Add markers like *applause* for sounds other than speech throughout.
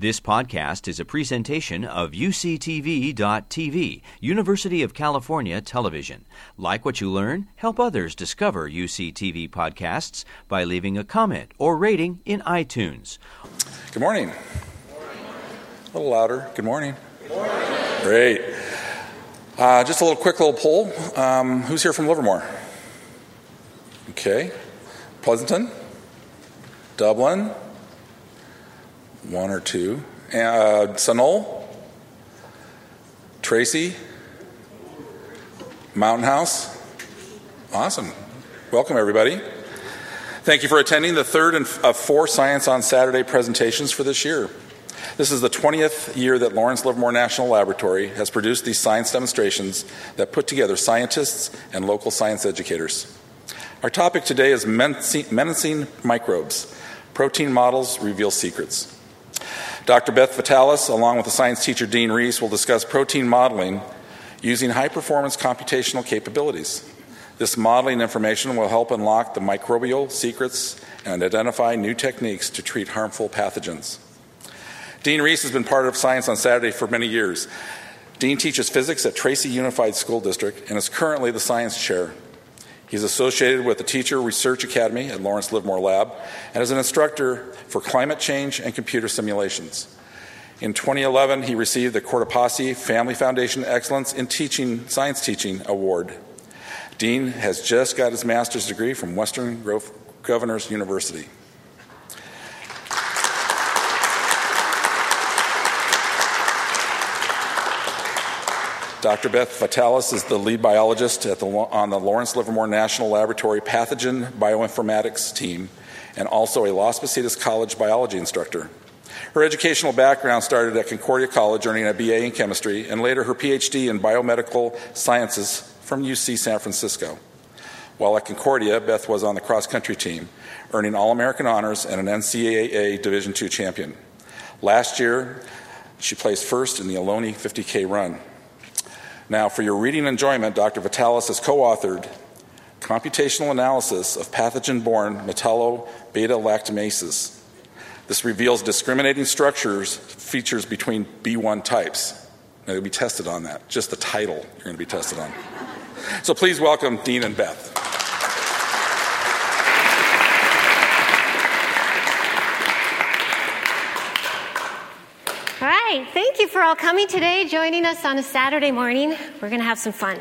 This podcast is a presentation of UCTV.tv, University of California Television. Like what you learn, help others discover UCTV podcasts by leaving a comment or rating in iTunes. Good morning. A little louder. Good morning. Good morning. Great. Uh, just a little quick little poll. Um, who's here from Livermore? Okay. Pleasanton? Dublin? One or two. Uh, Sunol? Tracy? Mountain House? Awesome. Welcome, everybody. Thank you for attending the third of four Science on Saturday presentations for this year. This is the 20th year that Lawrence Livermore National Laboratory has produced these science demonstrations that put together scientists and local science educators. Our topic today is menacing microbes. Protein models reveal secrets. Dr. Beth Vitalis, along with the science teacher Dean Reese, will discuss protein modeling using high performance computational capabilities. This modeling information will help unlock the microbial secrets and identify new techniques to treat harmful pathogens. Dean Reese has been part of Science on Saturday for many years. Dean teaches physics at Tracy Unified School District and is currently the science chair. He's associated with the Teacher Research Academy at Lawrence Livermore Lab and is an instructor for climate change and computer simulations. In 2011, he received the Cortopassi Family Foundation Excellence in Teaching Science Teaching Award. Dean has just got his master's degree from Western Governors University. Dr. Beth Vitalis is the lead biologist the, on the Lawrence Livermore National Laboratory Pathogen Bioinformatics team and also a Las Positas College biology instructor. Her educational background started at Concordia College, earning a BA in chemistry, and later her PhD in biomedical sciences from UC San Francisco. While at Concordia, Beth was on the cross country team, earning All American honors and an NCAA Division II champion. Last year, she placed first in the Ohlone 50K run. Now, for your reading enjoyment, Dr. Vitalis has co authored Computational Analysis of Pathogen Borne Metallo Beta Lactamases. This reveals discriminating structures, features between B1 types. Now, you'll be tested on that. Just the title you're going to be tested on. So please welcome Dean and Beth. Right. Thank you for all coming today, joining us on a Saturday morning. We're going to have some fun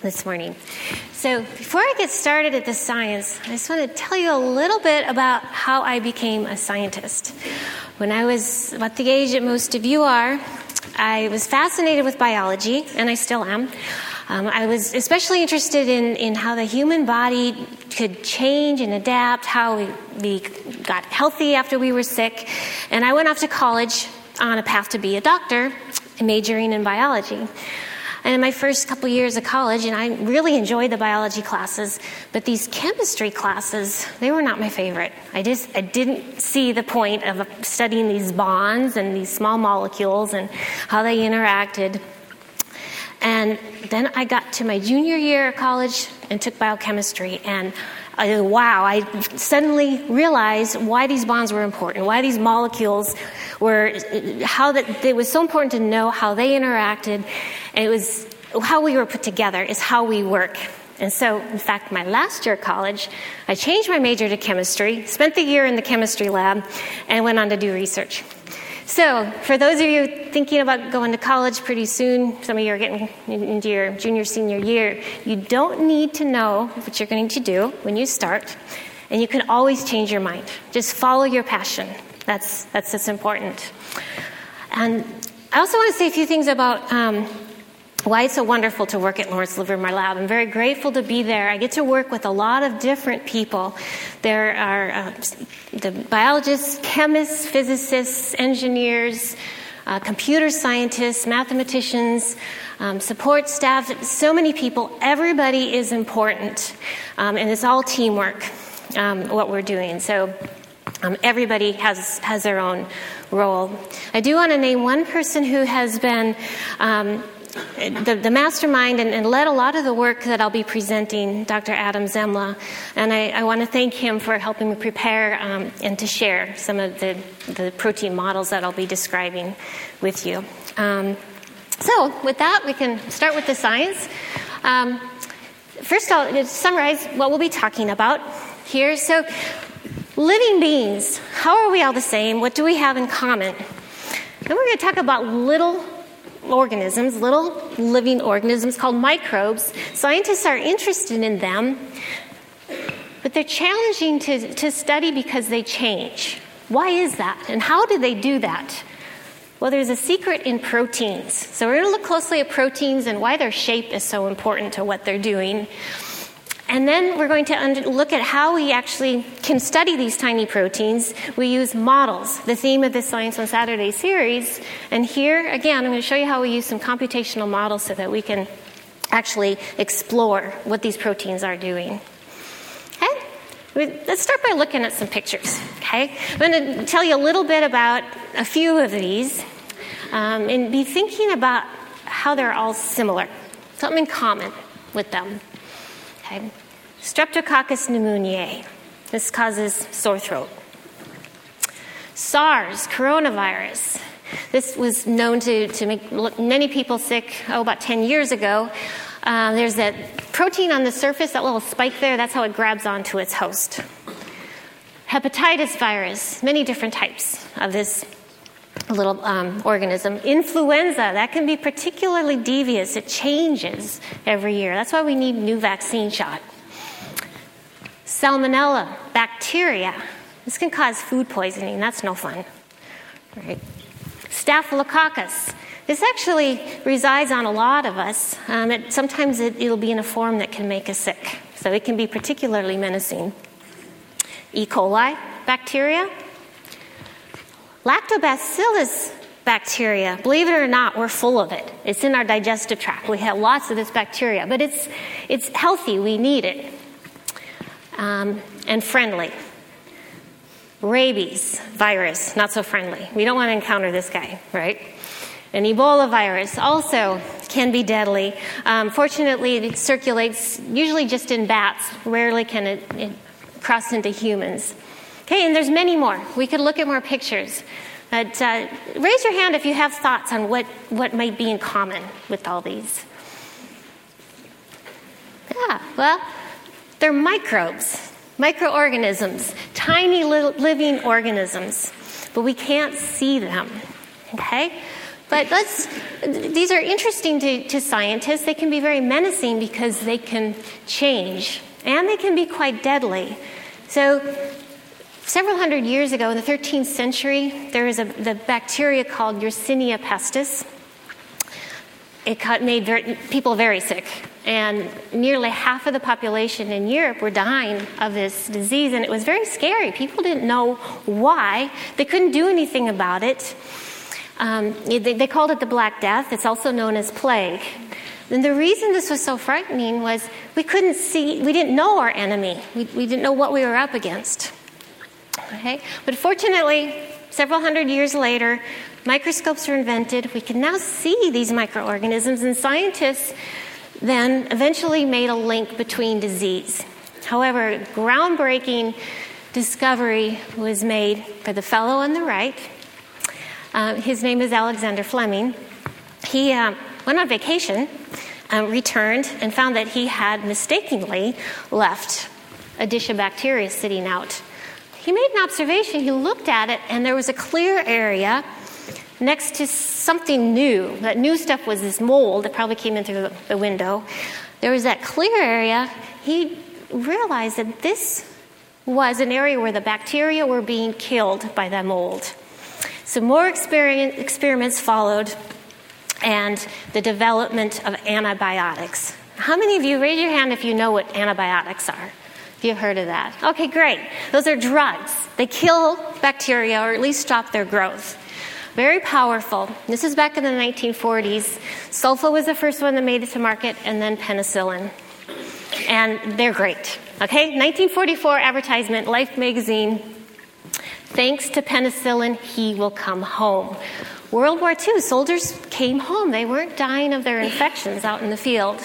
this morning. So, before I get started at the science, I just want to tell you a little bit about how I became a scientist. When I was about the age that most of you are, I was fascinated with biology, and I still am. Um, I was especially interested in, in how the human body could change and adapt, how we, we got healthy after we were sick. And I went off to college on a path to be a doctor, majoring in biology. And in my first couple years of college, and I really enjoyed the biology classes, but these chemistry classes, they were not my favorite. I just I didn't see the point of studying these bonds and these small molecules and how they interacted. And then I got to my junior year of college and took biochemistry, and I, wow, I suddenly realized why these bonds were important, why these molecules were, how that it was so important to know how they interacted. And it was how we were put together is how we work. And so, in fact, my last year of college, I changed my major to chemistry, spent the year in the chemistry lab, and went on to do research. So, for those of you thinking about going to college pretty soon, some of you are getting into your junior, senior year, you don't need to know what you're going to do when you start, and you can always change your mind. Just follow your passion. That's, that's just important. And I also want to say a few things about um, why it's so wonderful to work at Lawrence Livermore Lab. I'm very grateful to be there. I get to work with a lot of different people. There are uh, the biologists, chemists, physicists, engineers, uh, computer scientists, mathematicians, um, support staff, so many people. Everybody is important, um, and it's all teamwork, um, what we're doing. So um, everybody has, has their own role. I do want to name one person who has been um, the, the, mastermind and, and, led a lot of the work that I'll be presenting, Dr. Adam Zemla. And I, I want to thank him for helping me prepare um, and to share some of the, the protein models that I'll be describing with you. Um, so, with that, we can start with the science. Um, first, I'll summarize what we'll be talking about here. So, living beings, how are we all the same? What do we have in common? Then we're going to talk about little organisms, little living organisms called microbes. Scientists are interested in them, but they're challenging to, to study because they change. Why is that? And how do they do that? Well, there's a secret in proteins. So, we're going to look closely at proteins and why their shape is so important to what they're doing. And then we're going to under- look at how we actually can study these tiny proteins. We use models, the theme of the Science on Saturday series. And here, again, I'm going to show you how we use some computational models so that we can actually explore what these proteins are doing. Okay? Let's start by looking at some pictures. Okay? I'm going to tell you a little bit about a few of these um, and be thinking about how they're all similar, something in common with them. Okay. Streptococcus pneumoniae. This causes sore throat. SARS, coronavirus. This was known to, to make many people sick, oh, about 10 years ago. Uh, there's that protein on the surface, that little spike there, that's how it grabs onto its host. Hepatitis virus, many different types of this little um, organism. Influenza, that can be particularly devious. It changes every year. That's why we need new vaccine shot. Salmonella, bacteria. This can cause food poisoning. That's no fun. Right. Staphylococcus. This actually resides on a lot of us. Um, it, sometimes it, it'll be in a form that can make us sick. So it can be particularly menacing. E. coli bacteria, Lactobacillus bacteria, believe it or not, we're full of it. It's in our digestive tract. We have lots of this bacteria, but it's, it's healthy. We need it. Um, and friendly. Rabies virus, not so friendly. We don't want to encounter this guy, right? An Ebola virus also can be deadly. Um, fortunately, it circulates usually just in bats. Rarely can it, it cross into humans. Okay, and there's many more. We could look at more pictures. But uh, raise your hand if you have thoughts on what, what might be in common with all these. Yeah, well, they're microbes, microorganisms, tiny little living organisms, but we can't see them. Okay? But let's, these are interesting to, to scientists. They can be very menacing because they can change and they can be quite deadly. So Several hundred years ago, in the 13th century, there was a the bacteria called Yersinia pestis. It made very, people very sick, and nearly half of the population in Europe were dying of this disease, and it was very scary. People didn't know why, they couldn't do anything about it. Um, they, they called it the Black Death. It's also known as plague. And the reason this was so frightening was we couldn't see, we didn't know our enemy. We, we didn't know what we were up against. Okay? But fortunately, several hundred years later, microscopes were invented. We can now see these microorganisms, and scientists then eventually made a link between disease. However, groundbreaking discovery was made by the fellow on the right. Uh, his name is Alexander Fleming. He uh, went on vacation, uh, returned, and found that he had mistakenly left a dish of bacteria sitting out he made an observation. He looked at it, and there was a clear area next to something new. That new stuff was this mold that probably came in through the window. There was that clear area. He realized that this was an area where the bacteria were being killed by that mold. So more experiments followed and the development of antibiotics. How many of you, raise your hand if you know what antibiotics are? If you've heard of that. Okay, great. Those are drugs. They kill bacteria or at least stop their growth. Very powerful. This is back in the 1940s. Sulfa was the first one that made it to market, and then penicillin. And they're great. Okay, 1944 advertisement, Life magazine. Thanks to penicillin, he will come home. World War II, soldiers came home. They weren't dying of their infections out in the field.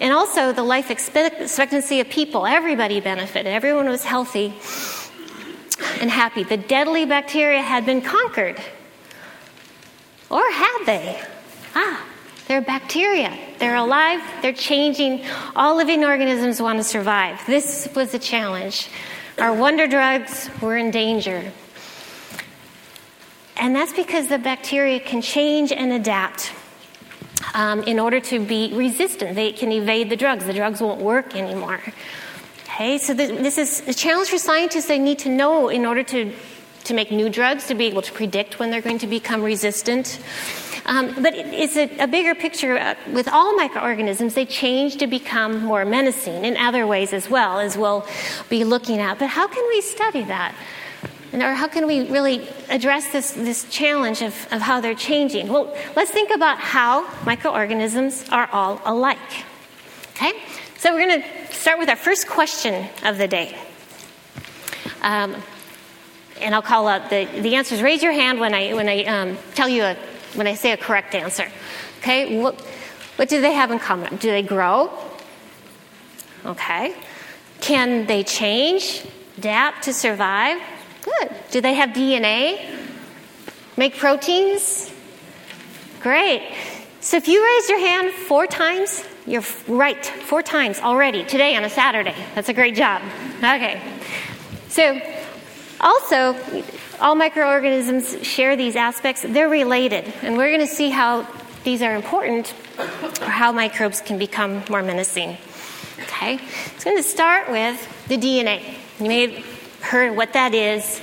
And also the life expectancy of people. Everybody benefited. Everyone was healthy and happy. The deadly bacteria had been conquered. Or had they? Ah, they're bacteria. They're alive. They're changing. All living organisms want to survive. This was a challenge. Our wonder drugs were in danger. And that's because the bacteria can change and adapt um, in order to be resistant. They can evade the drugs. The drugs won't work anymore. Okay, so this is a challenge for scientists. They need to know in order to, to make new drugs, to be able to predict when they're going to become resistant. Um, but it's a, a, bigger picture uh, with all microorganisms. They change to become more menacing in other ways as well, as we'll be looking at. But how can we study that? And, or how can we really address this, this challenge of, of how they're changing? Well, let's think about how microorganisms are all alike. Okay? So we're going to start with our first question of the day. Um, and I'll call out the, the answers. Raise your hand when I, when I um, tell you a, when I say a correct answer. Okay? What, what do they have in common? Do they grow? Okay. Can they change, adapt to survive? Good. Do they have DNA? Make proteins? Great. So if you raise your hand four times, you're right, four times already today on a Saturday. That's a great job. Okay. So, also, all microorganisms share these aspects. They're related, and we're going to see how these are important or how microbes can become more menacing. Okay? It's going to start with the DNA. You may have heard what that is.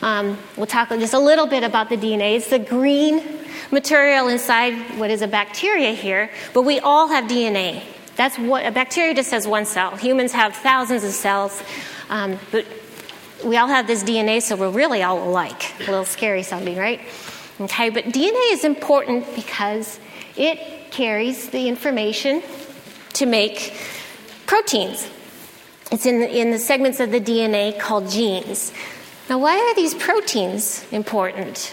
Um, we'll talk just a little bit about the DNA. It's the green material inside what is a bacteria here, but we all have DNA. That's what a bacteria just has one cell. Humans have thousands of cells, um, but we all have this DNA, so we're really all alike. A little scary sounding, right? Okay, but DNA is important because it carries the information to make proteins. It's in, in the segments of the DNA called genes. Now, why are these proteins important?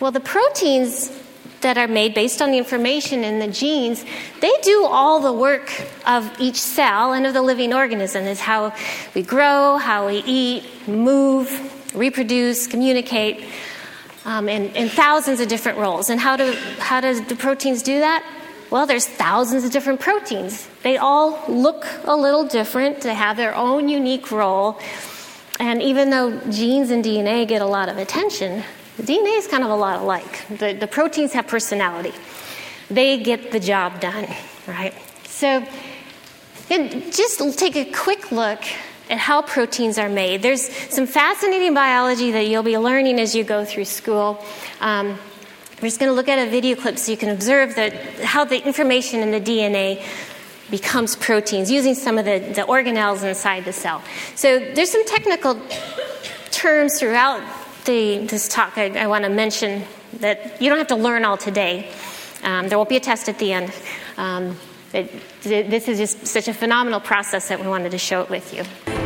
Well, the proteins that are made based on the information in the genes, they do all the work of each cell and of the living organism. Is how we grow, how we eat, move, reproduce, communicate, um, in, in thousands of different roles. And how do how do the proteins do that? Well, there's thousands of different proteins. They all look a little different, they have their own unique role. And even though genes and DNA get a lot of attention, the DNA is kind of a lot alike. The, the proteins have personality, they get the job done, right? So, just take a quick look at how proteins are made. There's some fascinating biology that you'll be learning as you go through school. Um, we're just going to look at a video clip so you can observe that, how the information in the DNA becomes proteins using some of the, the organelles inside the cell. So there's some technical terms throughout the, this talk I, I want to mention that you don't have to learn all today. Um, there won't be a test at the end. Um, it, this is just such a phenomenal process that we wanted to show it with you.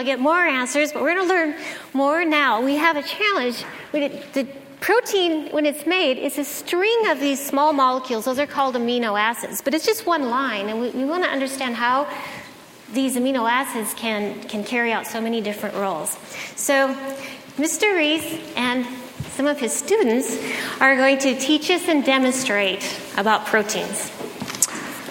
You'll get more answers, but we're going to learn more now. We have a challenge. The protein, when it's made, is a string of these small molecules. Those are called amino acids, but it's just one line, and we, we want to understand how these amino acids can, can carry out so many different roles. So, Mr. Reese and some of his students are going to teach us and demonstrate about proteins.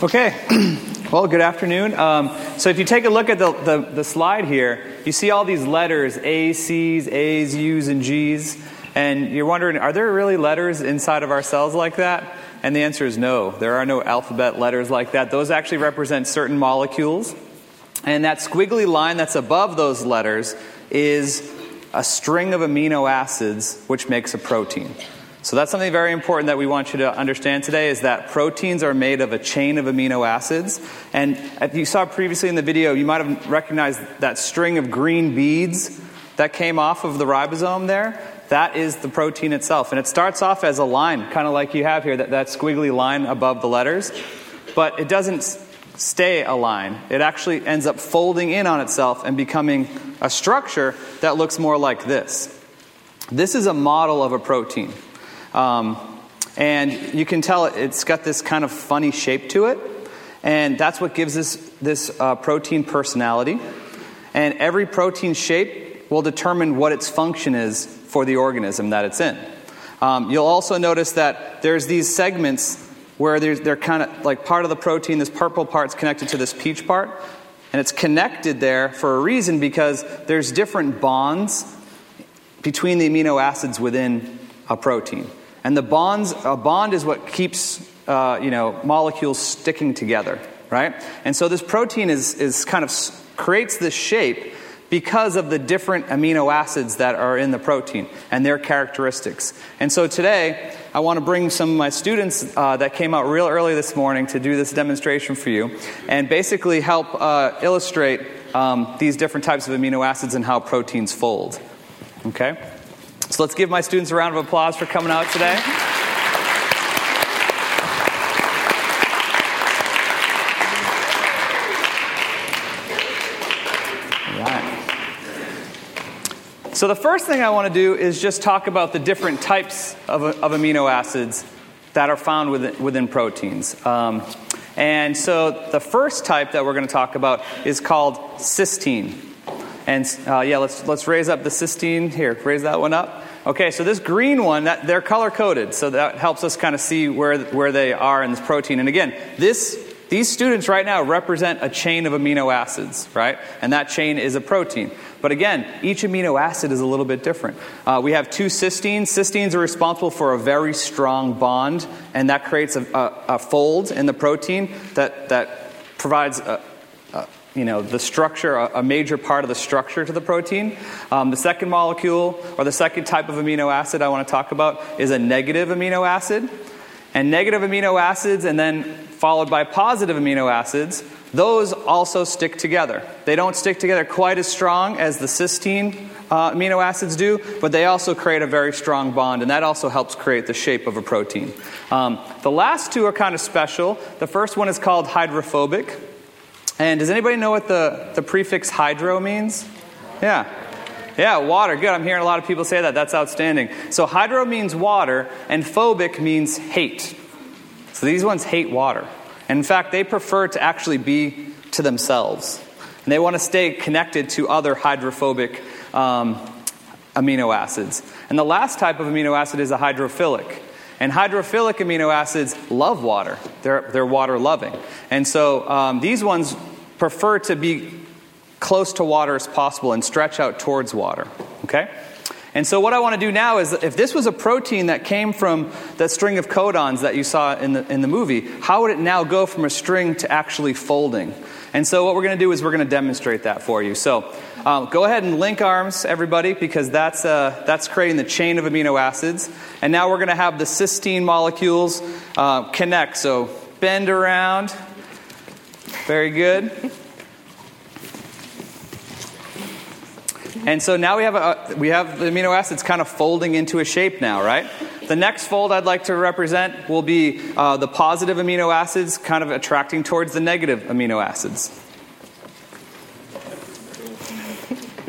Okay. *clears throat* Well, good afternoon. Um, so, if you take a look at the, the, the, slide here, you see all these letters A, C's, A's, U's, and G's. And you're wondering, are there really letters inside of our cells like that? And the answer is no. There are no alphabet letters like that. Those actually represent certain molecules. And that squiggly line that's above those letters is a string of amino acids, which makes a protein. So that's something very important that we want you to understand today is that proteins are made of a chain of amino acids. And if you saw previously in the video, you might have recognized that string of green beads that came off of the ribosome there. That is the protein itself. And it starts off as a line, kind of like you have here, that, that squiggly line above the letters. But it doesn't stay a line. It actually ends up folding in on itself and becoming a structure that looks more like this. This is a model of a protein. Um, and you can tell it's got this kind of funny shape to it. And that's what gives this, this uh, protein personality. And every protein shape will determine what its function is for the organism that it's in. Um, you'll also notice that there's these segments where they're kind of like part of the protein, this purple part's connected to this peach part. And it's connected there for a reason because there's different bonds between the amino acids within a protein. And the bonds, a bond is what keeps uh, you know, molecules sticking together, right? And so this protein is, is kind of creates this shape because of the different amino acids that are in the protein and their characteristics. And so today, I want to bring some of my students uh, that came out real early this morning to do this demonstration for you and basically help uh, illustrate um, these different types of amino acids and how proteins fold. Okay? So let's give my students a round of applause for coming out today. So, the first thing I want to do is just talk about the different types of, of amino acids that are found within, within proteins. Um, and so, the first type that we're going to talk about is called cysteine. And uh, yeah, let's, let's raise up the cysteine. Here, raise that one up. Okay, so this green one, that, they're color coded, so that helps us kind of see where, where they are in this protein. And again, this these students right now represent a chain of amino acids, right? And that chain is a protein. But again, each amino acid is a little bit different. Uh, we have two cysteines. Cysteines are responsible for a very strong bond, and that creates a, a, a fold in the protein that, that provides a, you know, the structure, a, major part of the structure to the protein. Um, the second molecule, or the second type of amino acid I want to talk about, is a negative amino acid. And negative amino acids, and then followed by positive amino acids, those also stick together. They don't stick together quite as strong as the cysteine uh, amino acids do, but they also create a very strong bond, and that also helps create the shape of a protein. Um, the last two are kind of special. The first one is called hydrophobic. And does anybody know what the, the prefix hydro means? Yeah. Yeah, water. Good. I'm hearing a lot of people say that. That's outstanding. So, hydro means water, and phobic means hate. So, these ones hate water. And in fact, they prefer to actually be to themselves. And they want to stay connected to other hydrophobic um, amino acids. And the last type of amino acid is a hydrophilic. And hydrophilic amino acids love water, they're, they're water loving. And so um, these ones prefer to be close to water as possible and stretch out towards water. Okay? And so, what I want to do now is if this was a protein that came from that string of codons that you saw in the, in the movie, how would it now go from a string to actually folding? And so, what we're going to do is we're going to demonstrate that for you. So, um, go ahead and link arms, everybody, because that's, uh, that's creating the chain of amino acids. And now we're going to have the cysteine molecules uh, connect. So, bend around. Very good. And so now we have, a, we have the amino acids kind of folding into a shape now, right? The next fold I'd like to represent will be uh, the positive amino acids kind of attracting towards the negative amino acids.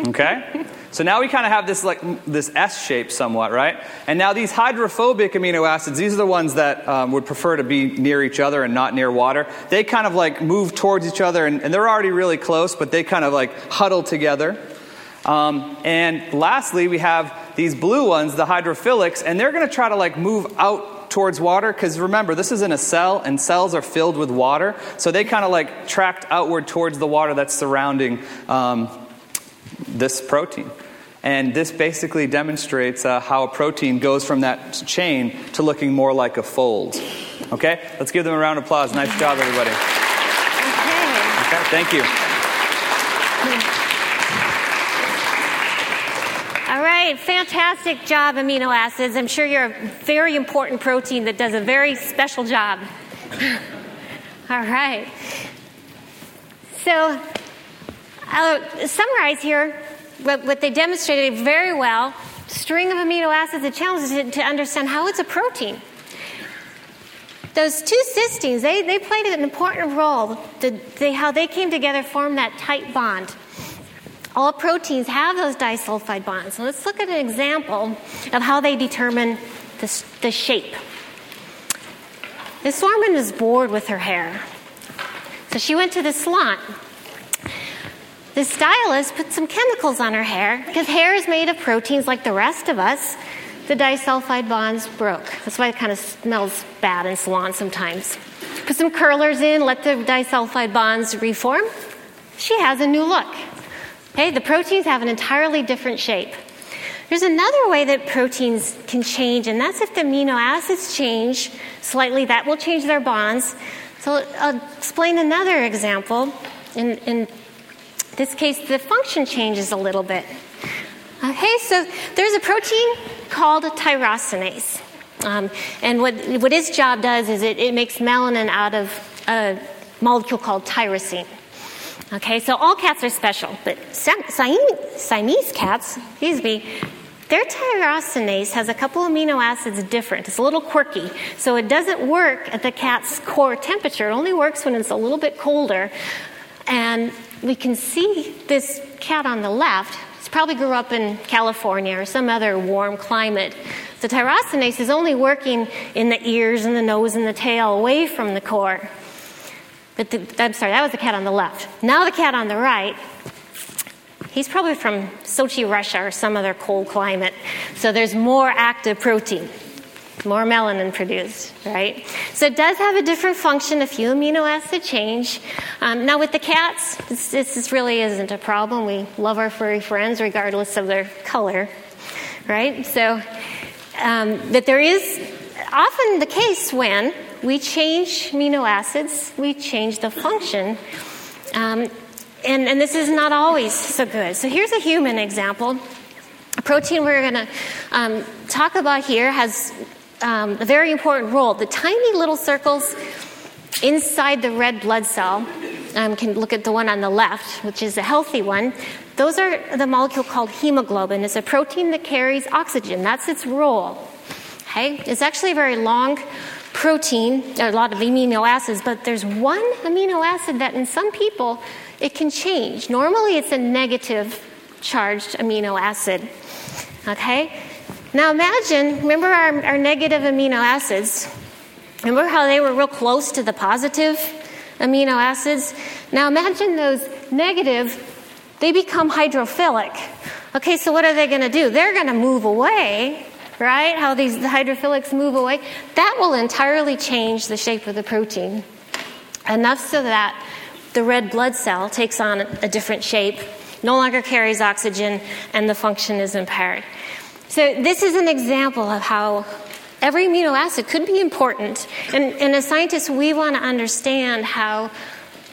Okay? So now we kind of have this like this S shape somewhat, right? And now these hydrophobic amino acids, these are the ones that um, would prefer to be near each other and not near water. They kind of like move towards each other, and, and they're already really close, but they kind of like huddle together. Um, and lastly, we have these blue ones, the hydrophilics, and they're going to try to like move out towards water because remember, this is in a cell, and cells are filled with water, so they kind of like tracked outward towards the water that's surrounding um, this protein. And this basically demonstrates uh, how a protein goes from that chain to looking more like a fold. Okay? Let's give them a round of applause. Nice job, everybody. Okay. Okay, thank you. All right, fantastic job, amino acids. I'm sure you're a very important protein that does a very special job. *laughs* All right. So, I'll summarize here what, what they demonstrated very well. String of amino acids, the challenge is to, to understand how it's a protein. Those two cysteines, they, they played an important role. The, they, how they came together formed that tight bond. All proteins have those disulfide bonds. So let's look at an example of how they determine the, the shape. This woman was bored with her hair. So she went to the salon. The stylist put some chemicals on her hair because hair is made of proteins like the rest of us. The disulfide bonds broke. That's why it kind of smells bad in salons sometimes. Put some curlers in, let the disulfide bonds reform. She has a new look. Okay, the proteins have an entirely different shape. There's another way that proteins can change, and that's if the amino acids change slightly, that will change their bonds. So I'll explain another example. In, in this case, the function changes a little bit. Okay, so there's a protein called tyrosinase. Um, and what, what its job does is it, it makes melanin out of a molecule called tyrosine. Okay, so all cats are special, but Siamese cats, excuse me, their tyrosinase has a couple amino acids different. It's a little quirky. So it doesn't work at the cat's core temperature. It only works when it's a little bit colder. And we can see this cat on the left. He probably grew up in California or some other warm climate. The tyrosinase is only working in the ears and the nose and the tail away from the core. But the, I'm sorry, that was the cat on the left. Now the cat on the right, he's probably from Sochi, Russia, or some other cold climate. So there's more active protein, more melanin produced, right? So it does have a different function, a few amino acid change. Um, now with the cats, this, this really isn't a problem. We love our furry friends regardless of their color, right? So um, that there is often the case when we change amino acids, we change the function. Um, and, and this is not always so good. So here's a human example. A protein we're going to um, talk about here has um, a very important role. The tiny little circles inside the red blood cell, um, can look at the one on the left, which is a healthy one. Those are the molecule called hemoglobin. It's a protein that carries oxygen. That's its role. Okay? It's actually a very long protein, a lot of amino acids, but there's one amino acid that in some people it can change. Normally it's a negative charged amino acid. Okay? Now imagine, remember our, our negative amino acids? Remember how they were real close to the positive amino acids? Now imagine those negative, they become hydrophilic. Okay, so what are they going to do? They're going to move away right? How these the hydrophilics move away. That will entirely change the shape of the protein. Enough so that the red blood cell takes on a different shape, no longer carries oxygen, and the function is impaired. So, this is an example of how every amino acid could be important. And, and as scientists, we want to understand how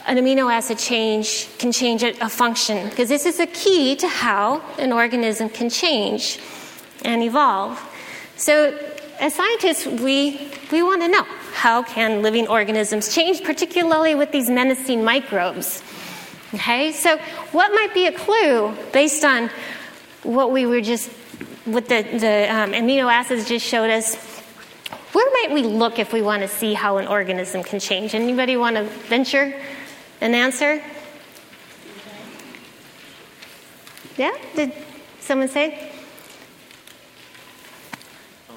an amino acid change can change a, function, because this is a key to how an organism can change and evolve. So, as scientists, we, we want to know how can living organisms change, particularly with these menacing microbes. Okay, so what might be a clue based on what we were just, what the, the um, amino acids just showed us? Where might we look if we want to see how an organism can change? Anybody want to venture an answer? Yeah? Did someone say? Um,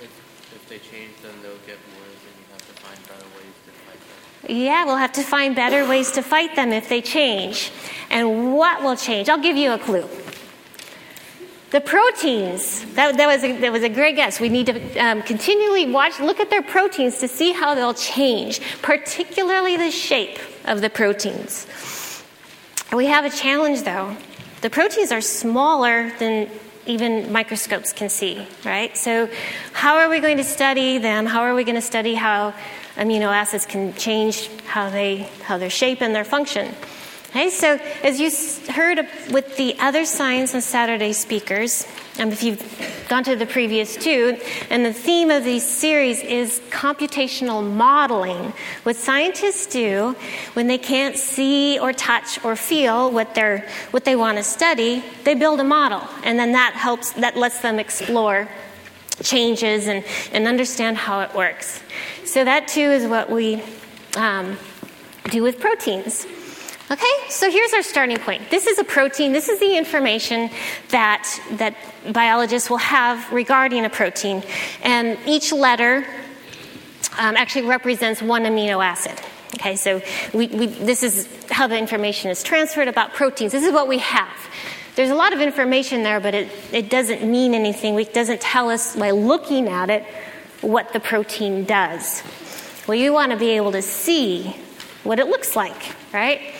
if, if they change then they'll get worse, and you have to find better ways to fight them. Yeah, we'll have to find better ways to fight them if they change. And what will change? I'll give you a clue. The proteins, that, that, was, a, that was a great guess. We need to um, continually watch, look at their proteins to see how they'll change, particularly the shape of the proteins. We have a challenge though. The proteins are smaller than even microscopes can see, right? So, how are we going to study them? How are we going to study how amino acids can change how they how their shape and their function? Okay, so as you heard with the other Science on Saturday speakers, um, if you've gone to the previous two, and the theme of these series is computational modeling. What scientists do when they can't see or touch or feel what they're what they want to study, they build a model, and then that helps that lets them explore changes and, and understand how it works. So that too is what we um, do with proteins. Okay, so here's our starting point. This is a protein. This is the information that, that biologists will have regarding a protein. And each letter um, actually represents one amino acid. Okay, so we, we, this is how the information is transferred about proteins. This is what we have. There's a lot of information there, but it, it doesn't mean anything. It doesn't tell us by looking at it what the protein does. Well, you want to be able to see what it looks like, right?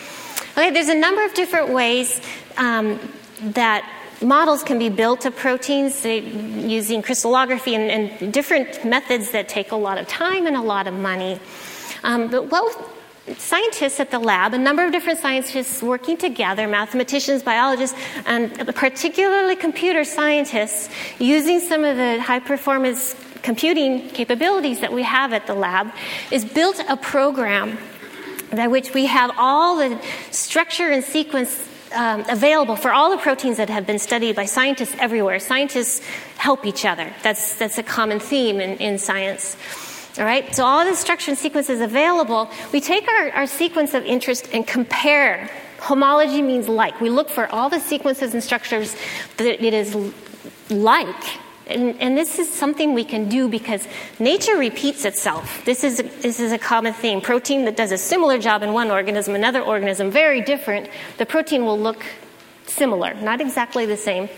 Okay, there's a number of different ways um, that models can be built of proteins using crystallography and, and, different methods that take a lot of time and a lot of money. Um, but what scientists at the lab, a number of different scientists working together, mathematicians, biologists, and particularly computer scientists, using some of the high performance computing capabilities that we have at the lab, is built a program by which we have all the structure and sequence um, available for all the proteins that have been studied by scientists everywhere. Scientists help each other. That's, that's a common theme in, in science. All right, so all the structure and sequence is available. We take our, our sequence of interest and compare. Homology means like. We look for all the sequences and structures that it is like and, and, this is something we can do because nature repeats itself. This is, this is a common theme. Protein that does a similar job in one organism, another organism, very different, the protein will look similar, not exactly the same.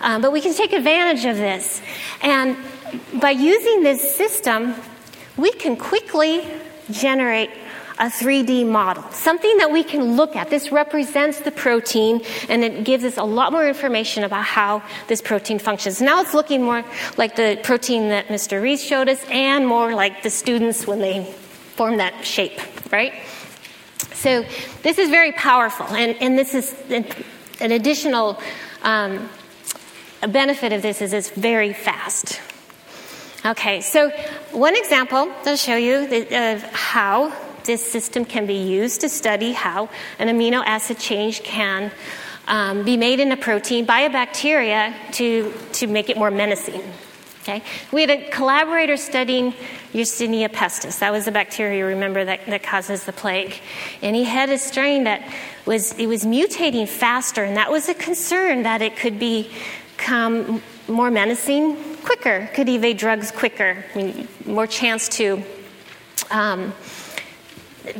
Um, but we can take advantage of this. And by using this system, we can quickly generate a 3D model, something that we can look at. This represents the protein and it gives us a lot more information about how this protein functions. Now it's looking more like the protein that Mr. Reese showed us and more like the students when they form that shape, right? So this is very powerful and, and this is an, additional um, benefit of this is it's very fast. Okay, so one example I'll show you of how this system can be used to study how an amino acid change can um, be made in a protein by a bacteria to, to make it more menacing. Okay? We had a collaborator studying Yersinia pestis. That was the bacteria, remember, that, that causes the plague. And he had a strain that was, it was mutating faster, and that was a concern that it could become more menacing quicker, could evade drugs quicker, I mean, more chance to um,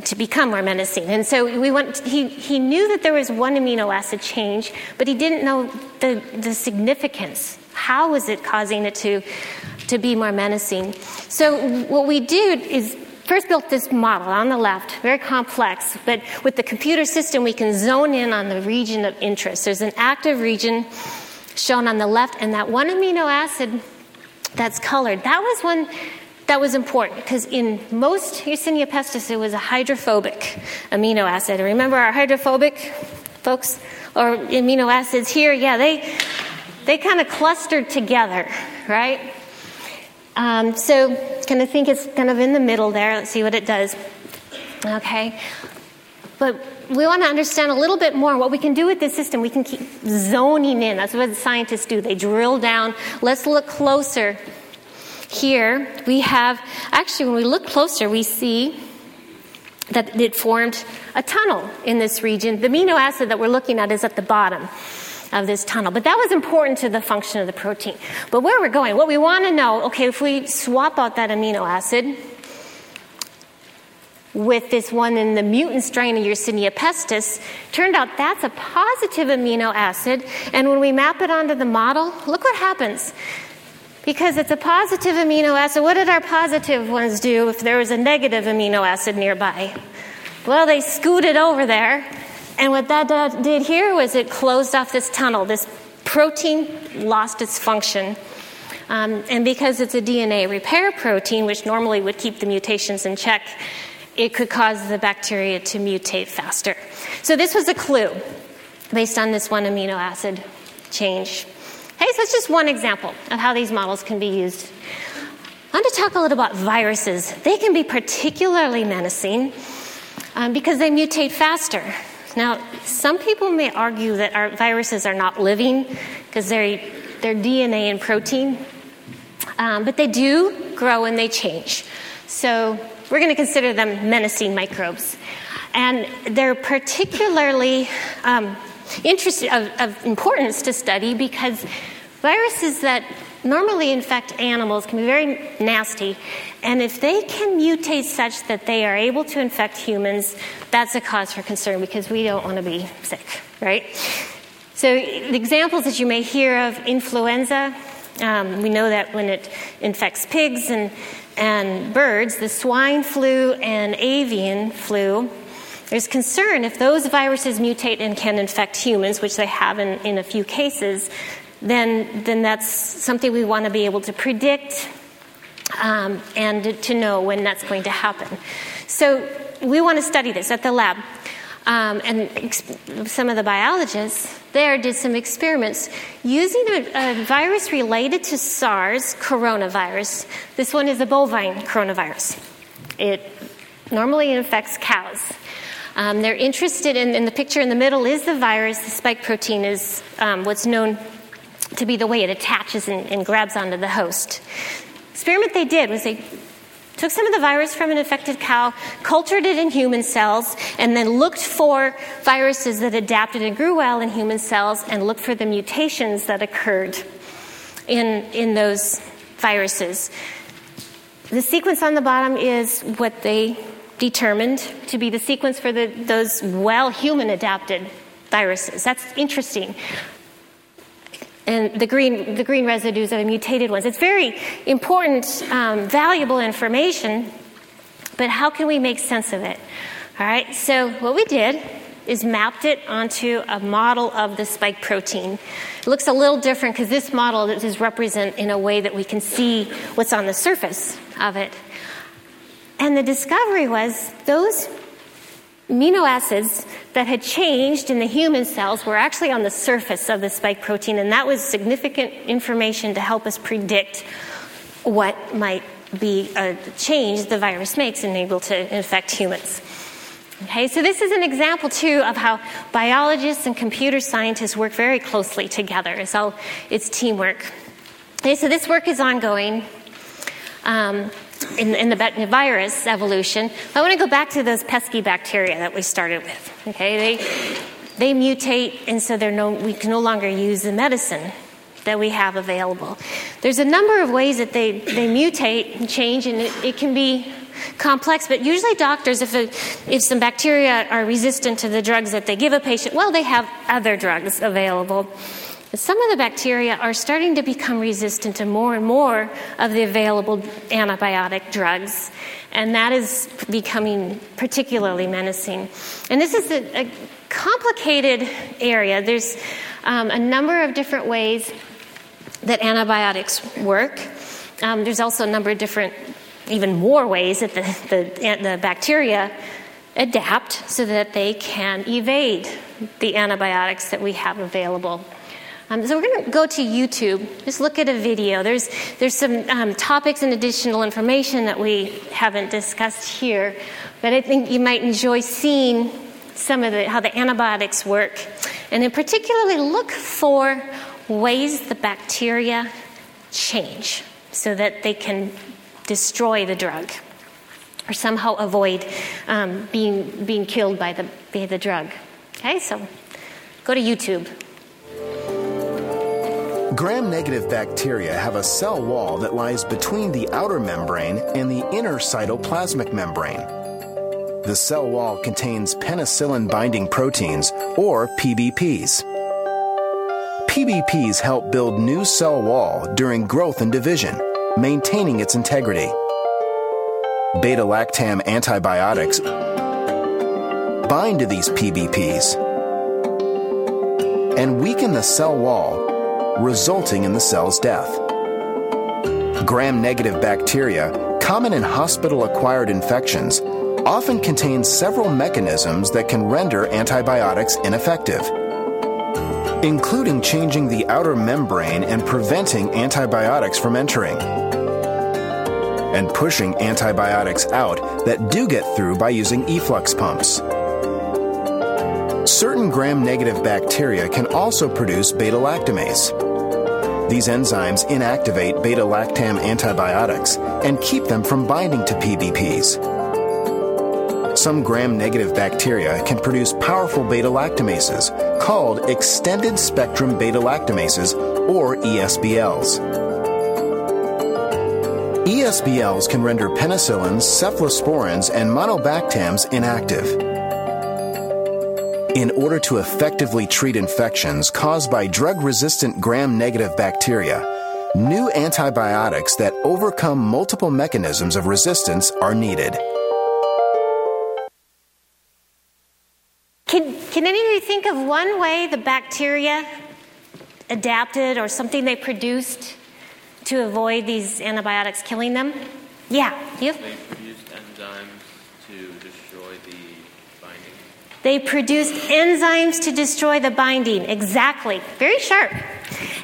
to become more menacing. And so we went, he, he knew that there was one amino acid change, but he didn't know the, the significance. How was it causing it to, to be more menacing? So what we did is first built this model on the left, very complex, but with the computer system, we can zone in on the region of interest. There's an active region shown on the left, and that one amino acid that's colored, that was one that was important because in most Yersinia pestis, it was a hydrophobic amino acid. Remember our hydrophobic folks or amino acids here? Yeah, they they kind of clustered together, right? Um, so kind of think it's kind of in the middle there. Let's see what it does. Okay, but we want to understand a little bit more what we can do with this system. We can keep zoning in. That's what scientists do. They drill down. Let's look closer here we have, actually, when we look closer, we see that it formed a tunnel in this region. The amino acid that we're looking at is at the bottom of this tunnel. But that was important to the function of the protein. But where we're going, what we want to know okay, if we swap out that amino acid with this one in the mutant strain of Yersinia pestis, turned out that's a positive amino acid. And when we map it onto the model, look what happens. Because it's a positive amino acid, what did our positive ones do if there was a negative amino acid nearby? Well, they scooted over there and what that did here was it closed off this tunnel. This protein lost its function. Um, and because it's a DNA repair protein, which normally would keep the mutations in check, it could cause the bacteria to mutate faster. So, this was a clue based on this one amino acid change. Hey, so that's just one example of how these models can be used. I want to talk a little about viruses. They can be particularly menacing um, because they mutate faster. Now, some people may argue that our viruses are not living because they're, they're DNA and protein, um, but they do grow and they change. So we're going to consider them menacing microbes. And they're particularly um, interesting, of, of importance to study because viruses that normally infect animals can be very nasty. And if they can mutate such that they are able to infect humans, that's a cause for concern because we don't want to be sick, right? So, the examples that you may hear of influenza, um, we know that when it infects pigs and, and birds, the swine flu and avian flu, there's concern if those viruses mutate and can infect humans, which they have in, in a few cases, then, then that's something we want to be able to predict um, and to know when that's going to happen. So we want to study this at the lab. Um, and ex- some of the biologists there did some experiments using a, a, virus related to SARS coronavirus. This one is a bovine coronavirus. It normally infects cows. Um, they're interested in, in, the picture in the middle is the virus. The spike protein is um, what's known to be the way it attaches and, and grabs onto the host. Experiment they did was they took some of the virus from an infected cow, cultured it in human cells, and then looked for viruses that adapted and grew well in human cells and looked for the mutations that occurred in, in those viruses. The sequence on the bottom is what they determined to be the sequence for the, those well human adapted viruses. That's interesting and the green, the green residues are the mutated ones. It's very important, um, valuable information, but how can we make sense of it? All right, so what we did is mapped it onto a model of the spike protein. It looks a little different because this model is represent in a way that we can see what's on the surface of it. And the discovery was those amino acids that had changed in the human cells were actually on the surface of the spike protein, and that was significant information to help us predict what might be a change the virus makes and able to infect humans. Okay, so this is an example too of how biologists and computer scientists work very closely together. It's all it's teamwork. Okay, so this work is ongoing. Um, in, in, the virus evolution, I want to go back to those pesky bacteria that we started with. Okay, they they mutate, and so they're no, we can no longer use the medicine that we have available. There's a number of ways that they, they mutate and change, and it, it can be complex, but usually doctors, if, a, if some bacteria are resistant to the drugs that they give a patient, well, they have other drugs available. Some of the bacteria are starting to become resistant to more and more of the available antibiotic drugs, and that is becoming particularly menacing. And this is a, a complicated area. There's um, a number of different ways that antibiotics work. Um, there's also a number of different, even more ways that the, the, the bacteria adapt so that they can evade the antibiotics that we have available. Um, so we're going to go to YouTube, just look at a video. There's, there's some um, topics and additional information that we haven't discussed here, but I think you might enjoy seeing some of the, how the antibiotics work. And in particularly look for ways the bacteria change so that they can destroy the drug. or somehow avoid um, being, being killed by the, by the drug. Okay, so go to YouTube. Gram negative bacteria have a cell wall that lies between the outer membrane and the inner cytoplasmic membrane. The cell wall contains penicillin binding proteins, or PBPs. PBPs help build new cell wall during growth and division, maintaining its integrity. Beta lactam antibiotics bind to these PBPs and weaken the cell wall resulting in the cell's death. Gram negative bacteria, common in hospital acquired infections, often contain several mechanisms that can render antibiotics ineffective, including changing the outer membrane and preventing antibiotics from entering, and pushing antibiotics out that do get through by using efflux pumps. Certain gram negative bacteria can also produce beta lactamase. These enzymes inactivate beta lactam antibiotics and keep them from binding to PBPs. Some gram negative bacteria can produce powerful beta lactamases called extended spectrum beta lactamases or ESBLs. ESBLs can render penicillins, cephalosporins, and monobactams inactive. In order to effectively treat infections caused by drug resistant gram negative bacteria, new antibiotics that overcome multiple mechanisms of resistance are needed. Can, can any of you think of one way the bacteria adapted or something they produced to avoid these antibiotics killing them? Yeah, you? They produced enzymes to destroy the binding. Exactly. Very sharp.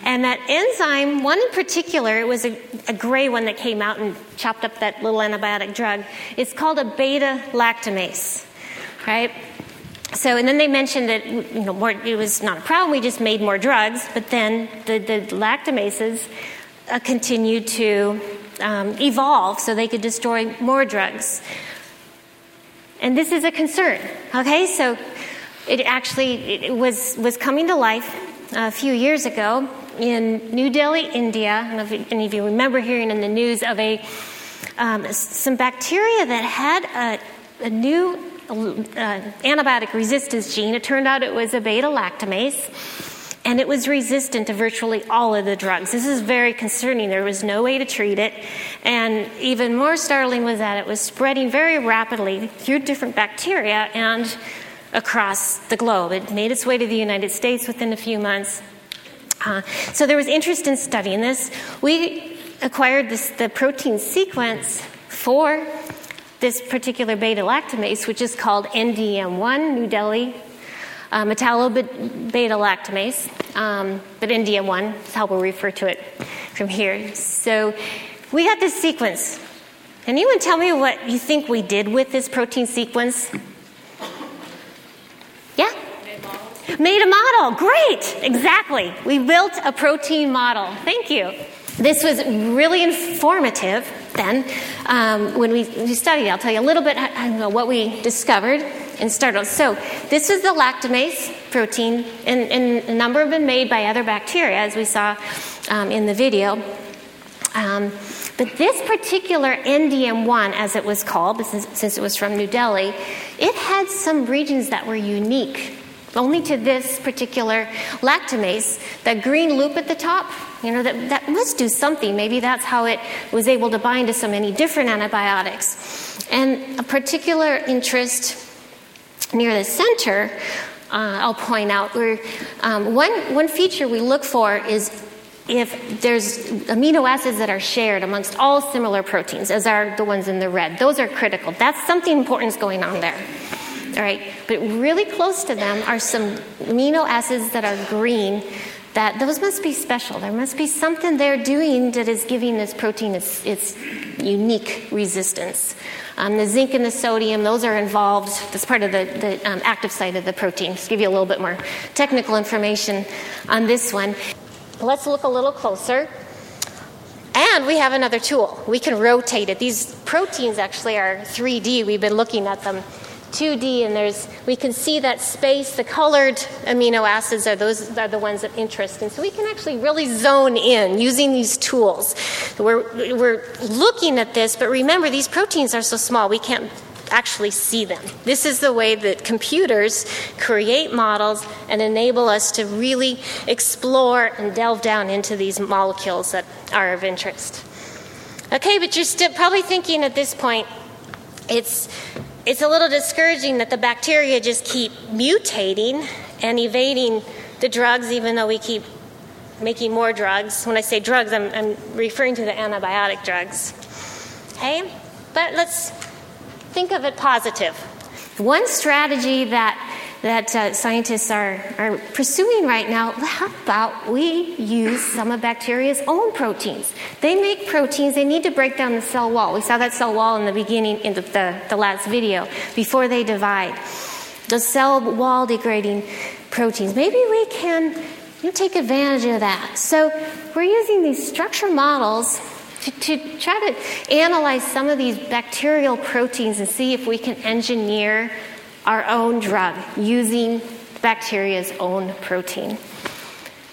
And that enzyme, one in particular, it was a, a, gray one that came out and chopped up that little antibiotic drug. It's called a beta lactamase, right? So, and then they mentioned that you know more, it was not a problem. We just made more drugs, but then the, the lactamases uh, continued to um, evolve so they could destroy more drugs. And this is a concern. Okay, so it actually it was was coming to life a few years ago in New Delhi, India. I don't know if any of you remember hearing in the news of a um, some bacteria that had a, a new uh, antibiotic resistance gene. It turned out it was a beta lactamase and it was resistant to virtually all of the drugs. This is very concerning. There was no way to treat it. And even more startling was that it was spreading very rapidly through different bacteria and across the globe. It made its way to the United States within a few months. Uh, so there was interest in studying this. We acquired this, the protein sequence for this particular beta lactamase, which is called NDM1, New Delhi uh, metallo-beta lactamase, um, but NDM1 is how we'll refer to it from here. So we got this sequence. Can anyone tell me what you think we did with this protein sequence? Yeah? Made a model. Great. Exactly. We built a protein model. Thank you. This was really informative then um, when we, we studied. I'll tell you a little bit how, what we discovered and startled. So this is the lactamase protein, and, and, a number have been made by other bacteria, as we saw um, in the video. Um, but this particular NDM1, as it was called, since, since it was from New Delhi, it had some regions that were unique only to this particular lactamase. That green loop at the top, you know, that, that must do something. Maybe that's how it was able to bind to so many different antibiotics. And a particular interest near the center, uh, I'll point out where um, one, one feature we look for is if there's amino acids that are shared amongst all similar proteins, as are the ones in the red. Those are critical. That's something important is going on there. All right, but really close to them are some amino acids that are green. That those must be special. There must be something they're doing that is giving this protein its, its unique resistance. Um, the zinc and the sodium, those are involved. That's part of the, the um, active site of the protein. Just give you a little bit more technical information on this one. Let's look a little closer. And we have another tool. We can rotate it. These proteins actually are 3D. We've been looking at them 2D, and there's we can see that space. The colored amino acids are those are the ones of interest, and so we can actually really zone in using these tools. We're we're looking at this, but remember these proteins are so small we can't actually see them. This is the way that computers create models and enable us to really explore and delve down into these molecules that are of interest. Okay, but you're still probably thinking at this point, it's it's a little discouraging that the bacteria just keep mutating and evading the drugs, even though we keep making more drugs. When I say drugs, I'm, I'm referring to the antibiotic drugs. Okay? But let's think of it positive. One strategy that that uh, scientists are, are pursuing right now. How about we use some of bacteria's own proteins? They make proteins, they need to break down the cell wall. We saw that cell wall in the beginning, in the, the, the last video, before they divide. The cell wall degrading proteins. Maybe we can you know, take advantage of that. So we're using these structure models to, to, try to analyze some of these bacterial proteins and see if we can engineer our own drug using bacteria's own protein.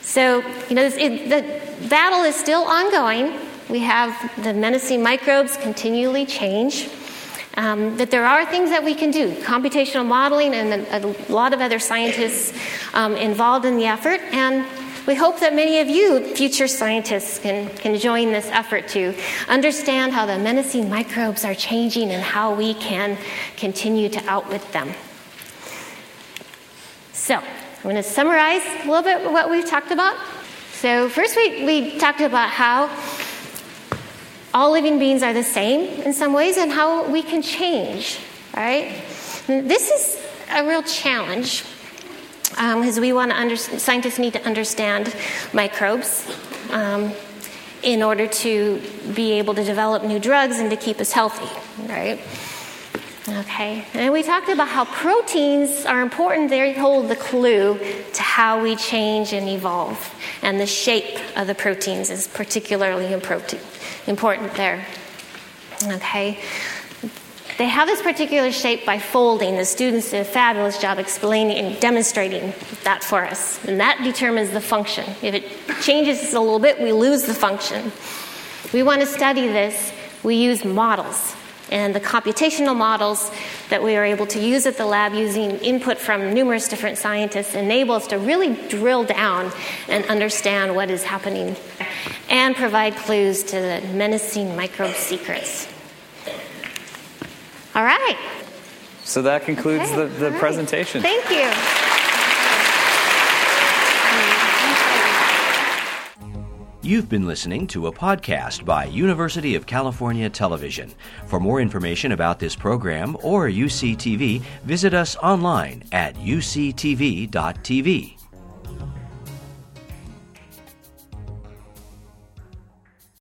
So, you know, it, the battle is still ongoing. We have the menacing microbes continually change. Um, but there are things that we can do computational modeling and a, a lot of other scientists um, involved in the effort. And we hope that many of you, future scientists, can, can join this effort to understand how the menacing microbes are changing and how we can continue to outwit them. So, I'm going to summarize a little bit what we've talked about. So, first, we, we talked about how all living beings are the same in some ways and how we can change, right? This is a real challenge because um, we want to under, scientists need to understand microbes um, in order to be able to develop new drugs and to keep us healthy, right? Okay, and we talked about how proteins are important. They hold the clue to how we change and evolve, and the shape of the proteins is particularly important there. Okay, they have this particular shape by folding. The students did a fabulous job explaining and demonstrating that for us. And that determines the function. If it changes a little bit, we lose the function. We want to study this. We use models. And the computational models that we are able to use at the lab using input from numerous different scientists enable us to really drill down and understand what is happening and provide clues to the menacing microbe secrets. All right. So that concludes okay. the, the right. presentation. Thank you. You've been listening to a podcast by University of California Television. For more information about this program or UCTV, visit us online at uctv.tv.